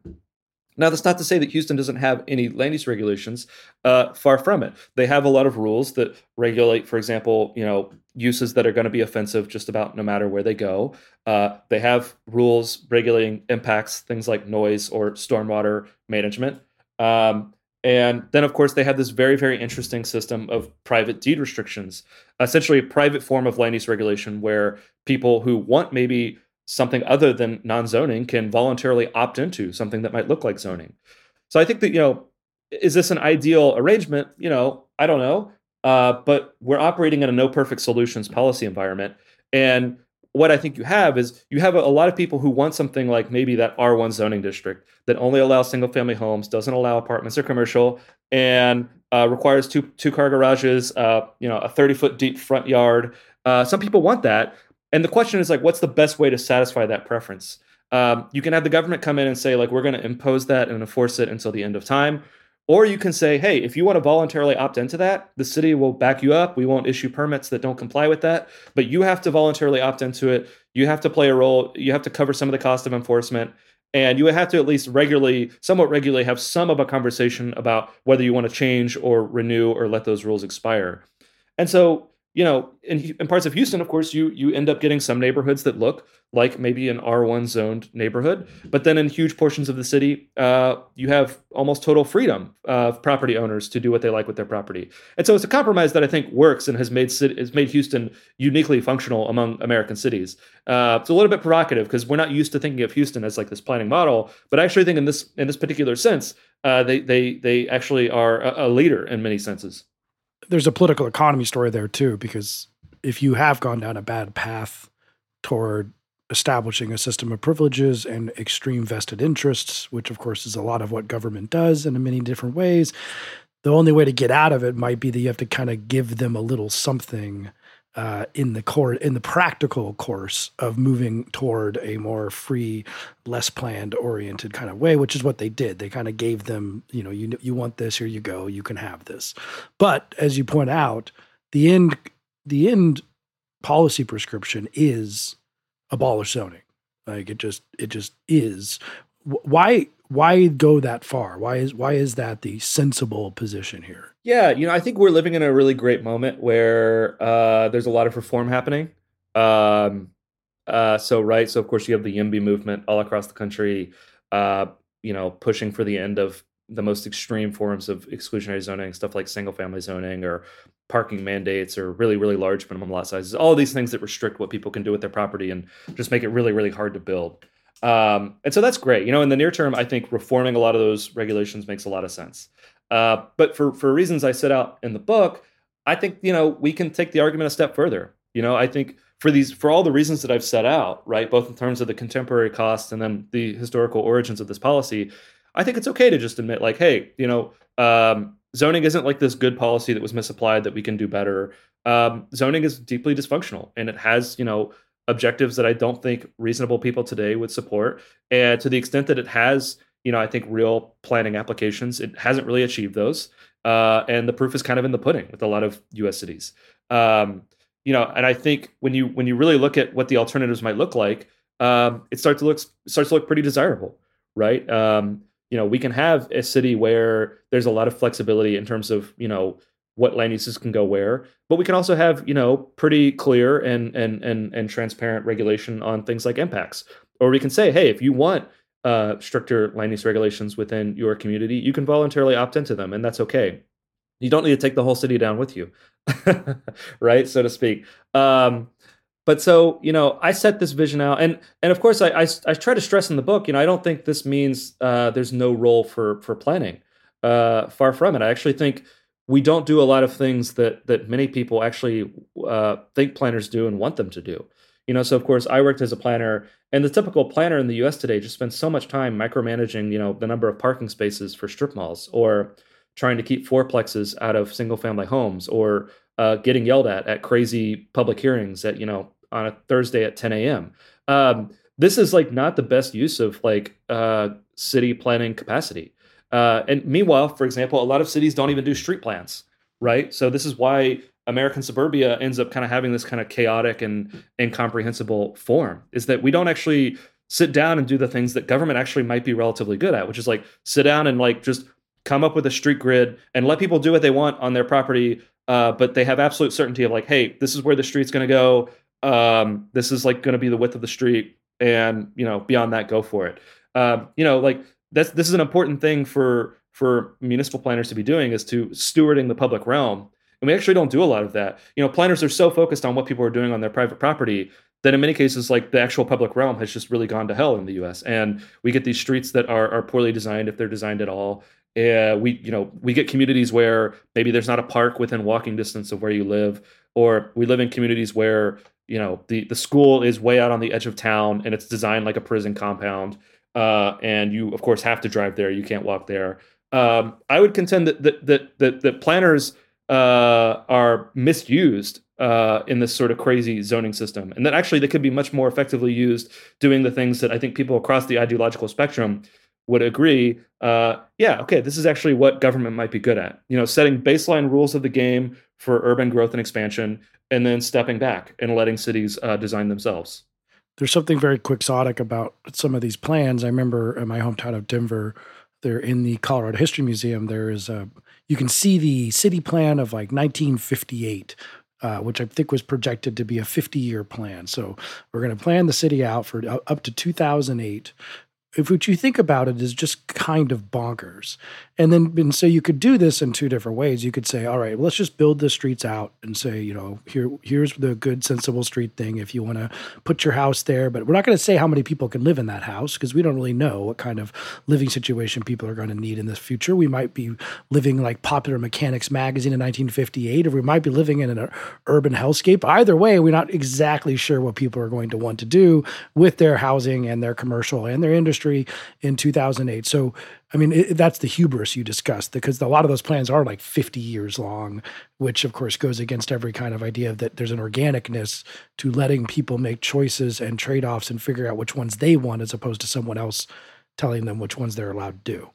Now, that's not to say that Houston doesn't have any land use regulations. Uh, far from it. They have a lot of rules that regulate, for example, you know, uses that are going to be offensive just about no matter where they go. Uh, they have rules regulating impacts, things like noise or stormwater management. Um, and then, of course, they have this very, very interesting system of private deed restrictions, essentially a private form of land use regulation where people who want maybe something other than non zoning can voluntarily opt into something that might look like zoning. So I think that, you know, is this an ideal arrangement? You know, I don't know. Uh, but we're operating in a no perfect solutions policy environment. And what I think you have is you have a, a, lot of people who want something like maybe that R1 zoning district that only allows single family homes, doesn't allow apartments or commercial, and uh, requires two two car garages, uh, you know, a 30 foot deep front yard. Uh, some people want that, and the question is like, what's the best way to satisfy that preference? Um, you can have the government come in and say like, we're going to impose that and enforce it until the end of time. Or you can say, hey, if you want to voluntarily opt into that, the city will back you up. We won't issue permits that don't comply with that, but you have to voluntarily opt into it. You have to play a role. You have to cover some of the cost of enforcement. And you have to at least regularly, somewhat regularly, have some of a conversation about whether you want to change or renew or let those rules expire. And so you know, in, in parts of Houston, of course, you you end up getting some neighborhoods that look like maybe an R1 zoned neighborhood, but then in huge portions of the city, uh, you have almost total freedom of property owners to do what they like with their property. And so it's a compromise that I think works and has made has made Houston uniquely functional among American cities. Uh, it's a little bit provocative because we're not used to thinking of Houston as like this planning model, but I actually think in this in this particular sense, uh, they they they actually are a, a leader in many senses there's a political economy story there too, because if you have gone down a bad path toward establishing a system of privileges and extreme vested interests, which of course is a lot of what government does in many different ways, the only way to get out of it might be that you have to kind of give them a little something uh, in the core in the practical course of moving toward a more free, less planned oriented kind of way, which is what they did. They kind of gave them, you know, you you want this, here you go, you can have this. But as you point out, the end the end policy prescription is abolish zoning. Like it just it just is. Why why go that far? Why is why is that the sensible position here? Yeah, you know, I think we're living in a really great moment where uh, there's a lot of reform happening. Um, uh, so right, so of course you have the YIMBY movement all across the country. Uh, you know, pushing for the end of the most extreme forms of exclusionary zoning, stuff like single family zoning or parking mandates or really, really large minimum lot sizes, all these things that restrict what people can do with their property and just make it really, really hard to build. Um, and so that's great. You know, in the near term, I think reforming a lot of those regulations makes a lot of sense. Uh, but for for reasons I set out in the book, I think you know we can take the argument a step further. You know, I think for these for all the reasons that I've set out, right, both in terms of the contemporary costs and then the historical origins of this policy, I think it's okay to just admit, like, hey, you know, um, zoning isn't like this good policy that was misapplied that we can do better. Um, zoning is deeply dysfunctional, and it has, you know, objectives that I don't think reasonable people today would support. And to the extent that it has, you know, I think real planning applications, it hasn't really achieved those. Uh, and the proof is kind of in the pudding with a lot of U.S. cities. Um, you know, and I think when you when you really look at what the alternatives might look like, um, it starts to look starts to look pretty desirable, right? Um, you know, we can have a city where there's a lot of flexibility in terms of you know what land uses can go where, but we can also have you know pretty clear and and and and transparent regulation on things like impacts. Or we can say, hey, if you want uh, stricter land use regulations within your community, you can voluntarily opt into them, and that's okay. You don't need to take the whole city down with you, *laughs* right, so to speak. Um, but so you know, I set this vision out, and and of course, I, I, I try to stress in the book, you know, I don't think this means uh, there's no role for for planning. Uh, far from it. I actually think we don't do a lot of things that that many people actually uh, think planners do and want them to do. You know, so of course I worked as a planner, and the typical planner in the U.S. today just spends so much time micromanaging, you know, the number of parking spaces for strip malls, or trying to keep fourplexes out of single-family homes, or uh, getting yelled at at crazy public hearings at you know on a Thursday at 10 a.m. Um, this is like not the best use of like uh, city planning capacity. Uh, and meanwhile, for example, a lot of cities don't even do street plans, right? So this is why American suburbia ends up kind of having this kind of chaotic and incomprehensible form. Is that we don't actually sit down and do the things that government actually might be relatively good at, which is like sit down and like just come up with a street grid and let people do what they want on their property, uh, but they have absolute certainty of like, hey, this is where the street's going to go. Um, this is like going to be the width of the street, and you know, beyond that, go for it. Um, you know, like that's this is an important thing for for municipal planners to be doing is to stewarding the public realm. And we actually don't do a lot of that. You know, planners are so focused on what people are doing on their private property that in many cases, like the actual public realm has just really gone to hell in the U.S. And we get these streets that are are poorly designed if they're designed at all. Uh, we you know we get communities where maybe there's not a park within walking distance of where you live, or we live in communities where you know the the school is way out on the edge of town and it's designed like a prison compound uh, and you of course have to drive there. You can't walk there. Um, I would contend that that that that, that planners uh, are misused uh, in this sort of crazy zoning system, and that actually they could be much more effectively used doing the things that I think people across the ideological spectrum would agree. Uh, yeah, okay, this is actually what government might be good at. You know, setting baseline rules of the game for urban growth and expansion, and then stepping back and letting cities uh, design themselves there's something very quixotic about some of these plans. I remember in my hometown of Denver, there in the Colorado History Museum, there is a you can see the city plan of like 1958 uh, which I think was projected to be a 50 year plan. So we're going to plan the city out for uh, up to 2008 if what you think about it is just kind of bonkers. And then and so you could do this in two different ways. You could say, all right, let's just build the streets out and say, you know, here here's the good sensible street thing if you want to put your house there, but we're not going to say how many people can live in that house because we don't really know what kind of living situation people are going to need in the future. We might be living like Popular Mechanics magazine in 1958 or we might be living in an urban hellscape. Either way, we're not exactly sure what people are going to want to do with their housing and their commercial and their industry history in 2008. So, I mean, it, that's the hubris you discussed because a lot of those plans are like 50 years long, which of course goes against every kind of idea that there's an organicness to letting people make choices and trade offs and figure out which ones they want as opposed to someone else telling them which ones they're allowed to do.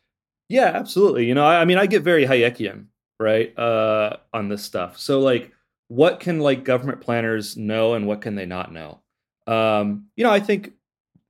Yeah, absolutely. You know, I, I mean, I get very Hayekian, right, uh, on this stuff. So, like, what can like government planners know and what can they not know? Um, you know, I think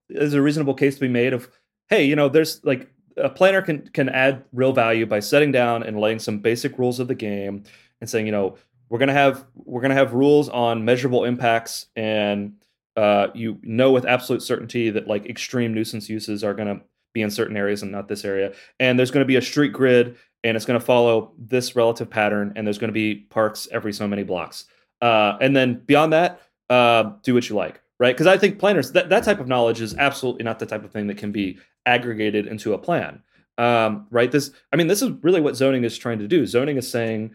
there's a reasonable case to be made of, hey, you know, there's like a planner can can add real value by setting down and laying some basic rules of the game and saying, you know, we're gonna have we're gonna have rules on measurable impacts and uh, you know with absolute certainty that like extreme nuisance uses are gonna be in certain areas and not this area. And there's to be a street grid and it's to follow this relative pattern and there's to be parks every so many blocks. Uh, and then beyond that, uh, do what you like, right? Because I think planners, that, that type of knowledge is absolutely not the type of thing that can be aggregated into a plan. Um, right? This, I mean, this is really what zoning is trying to do. Zoning is saying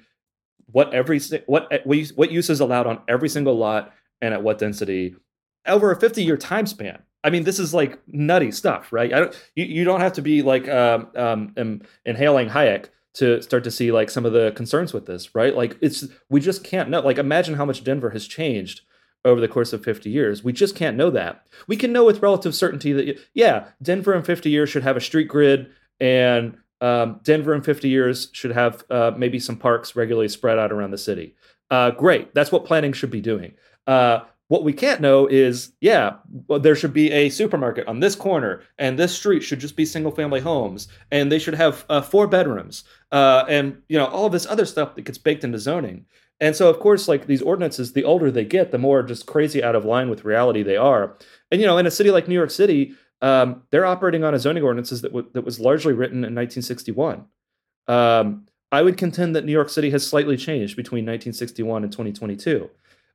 what every what what use is allowed on every single lot and at what density over a 50 year time span I mean, this is like nutty stuff, right? I don't, you, you don't have to be like um, um, inhaling Hayek to start to see like some of the concerns with this, right? Like it's we just can't know. Like imagine how much Denver has changed over the course of 50 years. We just can't know that. We can know with relative certainty that yeah, Denver in 50 years should have a street grid and um, Denver in 50 years should have uh, maybe some parks regularly spread out around the city. Uh, great, that's what planning should be doing. Uh, what we can't know is, yeah, well, there should be a supermarket on this corner, and this street should just be single family homes, and they should have uh, four bedrooms, uh, and you know all of this other stuff that gets baked into zoning. And so, of course, like these ordinances, the older they get, the more just crazy out of line with reality they are. And you know, in a city like New York City, um, they're operating on a zoning ordinances that, w- that was largely written in 1961. Um, I would contend that New York City has slightly changed between 1961 and 2022.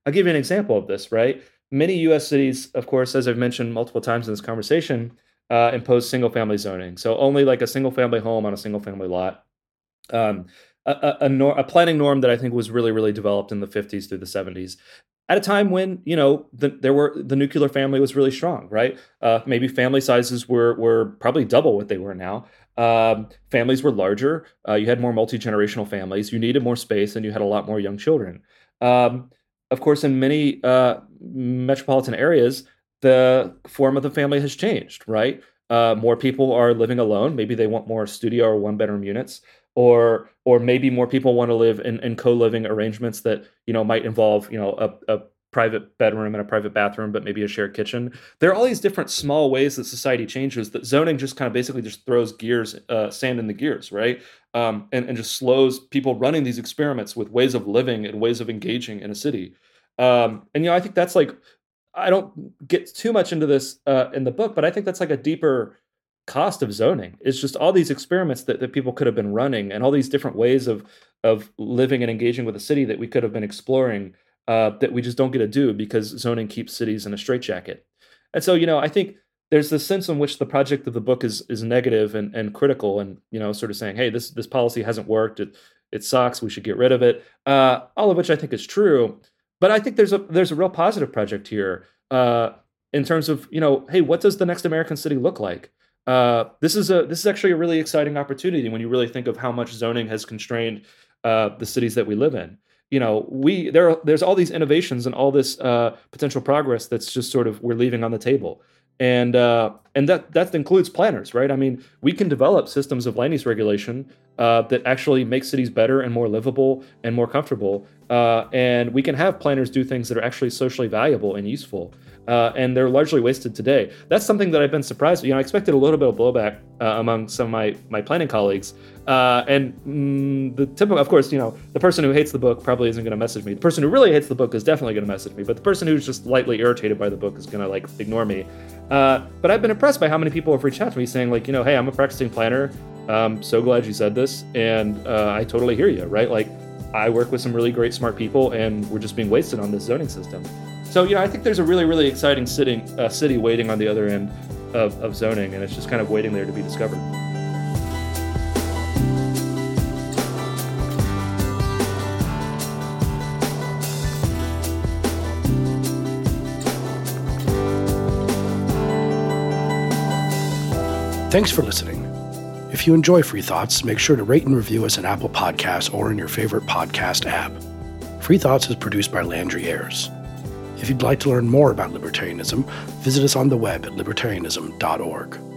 I'll give you an example of this, right? Many US cities, of course, as I've mentioned multiple times in this conversation, uh, impose single family zoning. So only like a single family home on a single family lot. Um, a, a, a, planning norm that I think was really, really developed in the 50s through the 70s. At a time when you know the, there were the nuclear family was really strong, right? Uh, maybe family sizes were were probably double what they were now. Um, families were larger. Uh, you had more multi generational families. You needed more space, and you had a lot more young children. Um, of course, in many uh, metropolitan areas, the form of the family has changed, right? Uh, more people are living alone. Maybe they want more studio or one bedroom units, or or maybe more people want to live in, in co living arrangements that you know might involve you know a, a private bedroom and a private bathroom, but maybe a shared kitchen. There are all these different small ways that society changes that zoning just kind of basically just throws gears, uh, sand in the gears, right? Um, and, and just slows people running these experiments with ways of living and ways of engaging in a city. Um, and, you know, I think that's like, I don't get too much into this uh, in the book, but I think that's like a deeper cost of zoning. It's just all these experiments that, that people could have been running and all these different ways of, of living and engaging with a city that we could have been exploring uh, that we just don't get to do because zoning keeps cities in a straitjacket. And so, you know, I think there's this sense in which the project of the book is is negative and, and critical, and you know, sort of saying, "Hey, this this policy hasn't worked. It it sucks. We should get rid of it." Uh, all of which I think is true. But I think there's a there's a real positive project here uh, in terms of you know, hey, what does the next American city look like? Uh, this is a this is actually a really exciting opportunity when you really think of how much zoning has constrained uh, the cities that we live in. You know we there are, there's all these innovations and all this uh, potential progress that's just sort of we're leaving on the table. And uh, and that that includes planners right? I mean we can develop systems of land use regulation uh, that actually make cities better and more livable and more comfortable uh, and we can have planners do things that are actually socially valuable and useful uh, and they're largely wasted today. That's something that I've been surprised. You know, I expected a little bit of blowback uh, among some of my my planning colleagues, uh, and mm, the typical, of course, you know, the person who hates the book probably isn't going to message me. The person who really hates the book is definitely going to message me, but the person who's just lightly irritated by the book is going to like ignore me. Uh, but I've been impressed by how many people have reached out to me saying like, you know, hey, I'm a practicing planner. I'm so glad you said this, and uh, I totally hear you, right? Like, I work with some really great, smart people, and we're just being wasted on this zoning system. So you know, I think there's a really, really exciting sitting uh, city waiting on the other end of, of zoning, and it's just kind of waiting there to be discovered. Thanks for listening. If you enjoy Free Thoughts, make sure to rate and review us in Apple Podcasts or in your favorite podcast app. Free Thoughts is produced by Landry Ayres. If you'd like to learn more about libertarianism, visit us on the web at libertarianism.org.